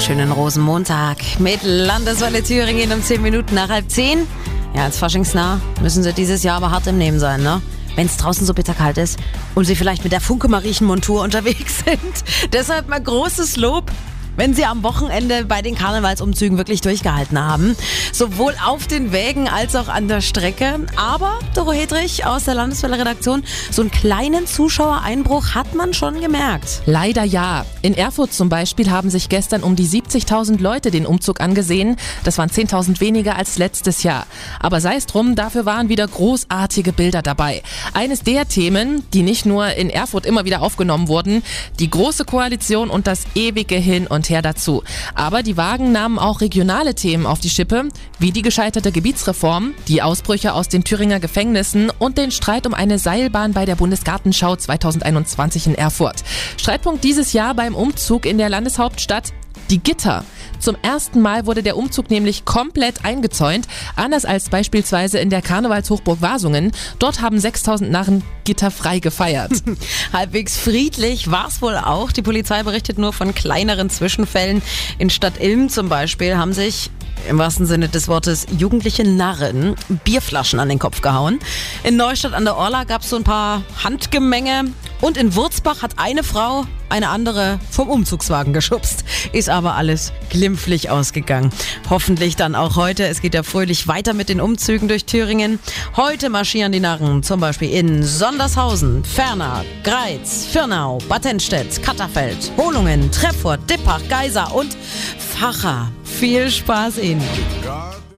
schönen Rosenmontag mit Landeswelle Thüringen um 10 Minuten nach halb 10. Ja, als faschingsnah müssen sie dieses Jahr aber hart im Nehmen sein, ne? Wenn es draußen so bitterkalt ist und sie vielleicht mit der Funke-Mariechen-Montur unterwegs sind. Deshalb mal großes Lob wenn Sie am Wochenende bei den Karnevalsumzügen wirklich durchgehalten haben. Sowohl auf den Wägen als auch an der Strecke. Aber, Doro Hedrich aus der Landeswelle Redaktion, so einen kleinen Zuschauereinbruch hat man schon gemerkt. Leider ja. In Erfurt zum Beispiel haben sich gestern um die 70.000 Leute den Umzug angesehen. Das waren 10.000 weniger als letztes Jahr. Aber sei es drum, dafür waren wieder großartige Bilder dabei. Eines der Themen, die nicht nur in Erfurt immer wieder aufgenommen wurden, die Große Koalition und das ewige Hin und her dazu. Aber die Wagen nahmen auch regionale Themen auf die Schippe, wie die gescheiterte Gebietsreform, die Ausbrüche aus den Thüringer Gefängnissen und den Streit um eine Seilbahn bei der Bundesgartenschau 2021 in Erfurt. Streitpunkt dieses Jahr beim Umzug in der Landeshauptstadt die Gitter. Zum ersten Mal wurde der Umzug nämlich komplett eingezäunt, anders als beispielsweise in der Karnevalshochburg Wasungen. Dort haben 6000 Narren gitterfrei gefeiert. Halbwegs friedlich war es wohl auch. Die Polizei berichtet nur von kleineren Zwischenfällen. In Stadt Ilm zum Beispiel haben sich im wahrsten Sinne des Wortes jugendliche Narren Bierflaschen an den Kopf gehauen. In Neustadt an der Orla gab es so ein paar Handgemenge. Und in Wurzbach hat eine Frau eine andere vom Umzugswagen geschubst. Ist aber alles glimpflich ausgegangen. Hoffentlich dann auch heute. Es geht ja fröhlich weiter mit den Umzügen durch Thüringen. Heute marschieren die Narren zum Beispiel in Sondershausen, Ferner, Greiz, Firnau, Battenstedt, Katterfeld, Holungen, Treffort, Dippach, Geiser und Facher. Viel Spaß Ihnen.